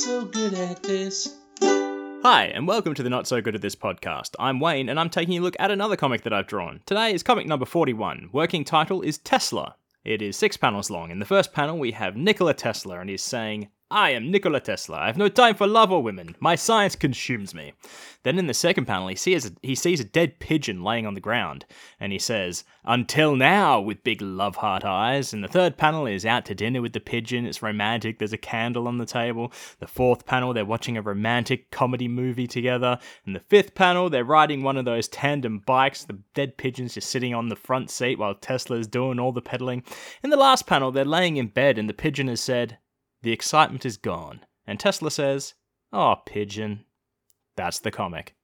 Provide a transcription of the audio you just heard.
so good at this. Hi, and welcome to the Not So Good at This podcast. I'm Wayne, and I'm taking a look at another comic that I've drawn. Today is comic number 41. Working title is Tesla. It is six panels long. In the first panel, we have Nikola Tesla, and he's saying, I am Nikola Tesla. I have no time for love or women. My science consumes me. Then in the second panel, he sees a, he sees a dead pigeon laying on the ground, and he says, "Until now," with big love heart eyes. And the third panel is out to dinner with the pigeon. It's romantic. There's a candle on the table. The fourth panel, they're watching a romantic comedy movie together. And the fifth panel, they're riding one of those tandem bikes. The dead pigeon's just sitting on the front seat while Tesla's doing all the pedaling. In the last panel, they're laying in bed, and the pigeon has said. The excitement is gone, and Tesla says, Oh, pigeon. That's the comic.